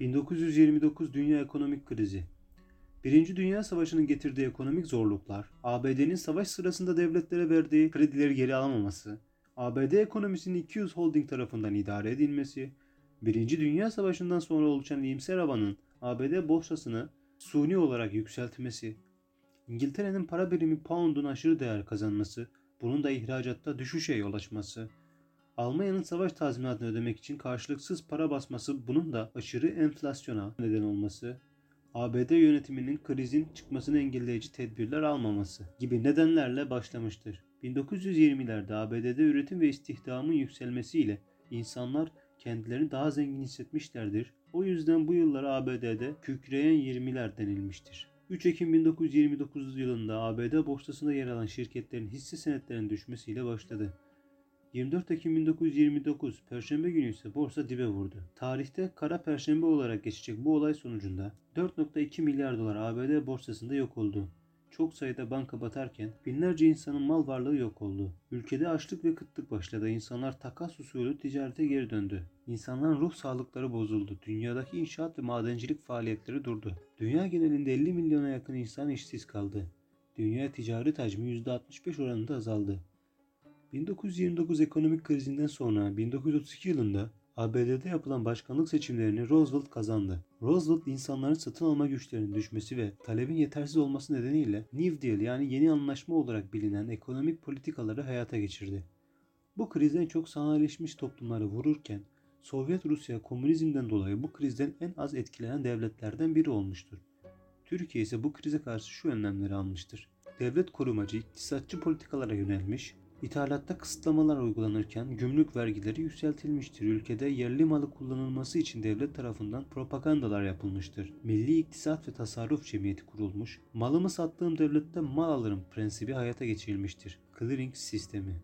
1929 Dünya Ekonomik Krizi. Birinci Dünya Savaşı'nın getirdiği ekonomik zorluklar, ABD'nin savaş sırasında devletlere verdiği kredileri geri alamaması, ABD ekonomisinin 200 holding tarafından idare edilmesi, Birinci Dünya Savaşı'ndan sonra oluşan iyimser havanın ABD borsasını suni olarak yükseltmesi, İngiltere'nin para birimi pound'un aşırı değer kazanması, bunun da ihracatta düşüşe yol açması, Almanya'nın savaş tazminatını ödemek için karşılıksız para basması bunun da aşırı enflasyona neden olması, ABD yönetiminin krizin çıkmasını engelleyici tedbirler almaması gibi nedenlerle başlamıştır. 1920'lerde ABD'de üretim ve istihdamın yükselmesiyle insanlar kendilerini daha zengin hissetmişlerdir. O yüzden bu yıllara ABD'de kükreyen 20'ler denilmiştir. 3 Ekim 1929 yılında ABD borsasında yer alan şirketlerin hisse senetlerinin düşmesiyle başladı. 24 Ekim 1929 Perşembe günü ise borsa dibe vurdu. Tarihte kara perşembe olarak geçecek bu olay sonucunda 4.2 milyar dolar ABD borsasında yok oldu. Çok sayıda banka batarken binlerce insanın mal varlığı yok oldu. Ülkede açlık ve kıtlık başladı. İnsanlar takas usulü ticarete geri döndü. İnsanların ruh sağlıkları bozuldu. Dünyadaki inşaat ve madencilik faaliyetleri durdu. Dünya genelinde 50 milyona yakın insan işsiz kaldı. Dünya ticaret hacmi %65 oranında azaldı. 1929 ekonomik krizinden sonra 1932 yılında ABD'de yapılan başkanlık seçimlerini Roosevelt kazandı. Roosevelt insanların satın alma güçlerinin düşmesi ve talebin yetersiz olması nedeniyle New Deal yani yeni anlaşma olarak bilinen ekonomik politikaları hayata geçirdi. Bu krizden çok sanayileşmiş toplumları vururken Sovyet Rusya komünizmden dolayı bu krizden en az etkilenen devletlerden biri olmuştur. Türkiye ise bu krize karşı şu önlemleri almıştır. Devlet korumacı, iktisatçı politikalara yönelmiş, İthalatta kısıtlamalar uygulanırken gümrük vergileri yükseltilmiştir. Ülkede yerli malı kullanılması için devlet tarafından propagandalar yapılmıştır. Milli İktisat ve Tasarruf Cemiyeti kurulmuş, malımı sattığım devlette mal alırım prensibi hayata geçirilmiştir. Clearing sistemi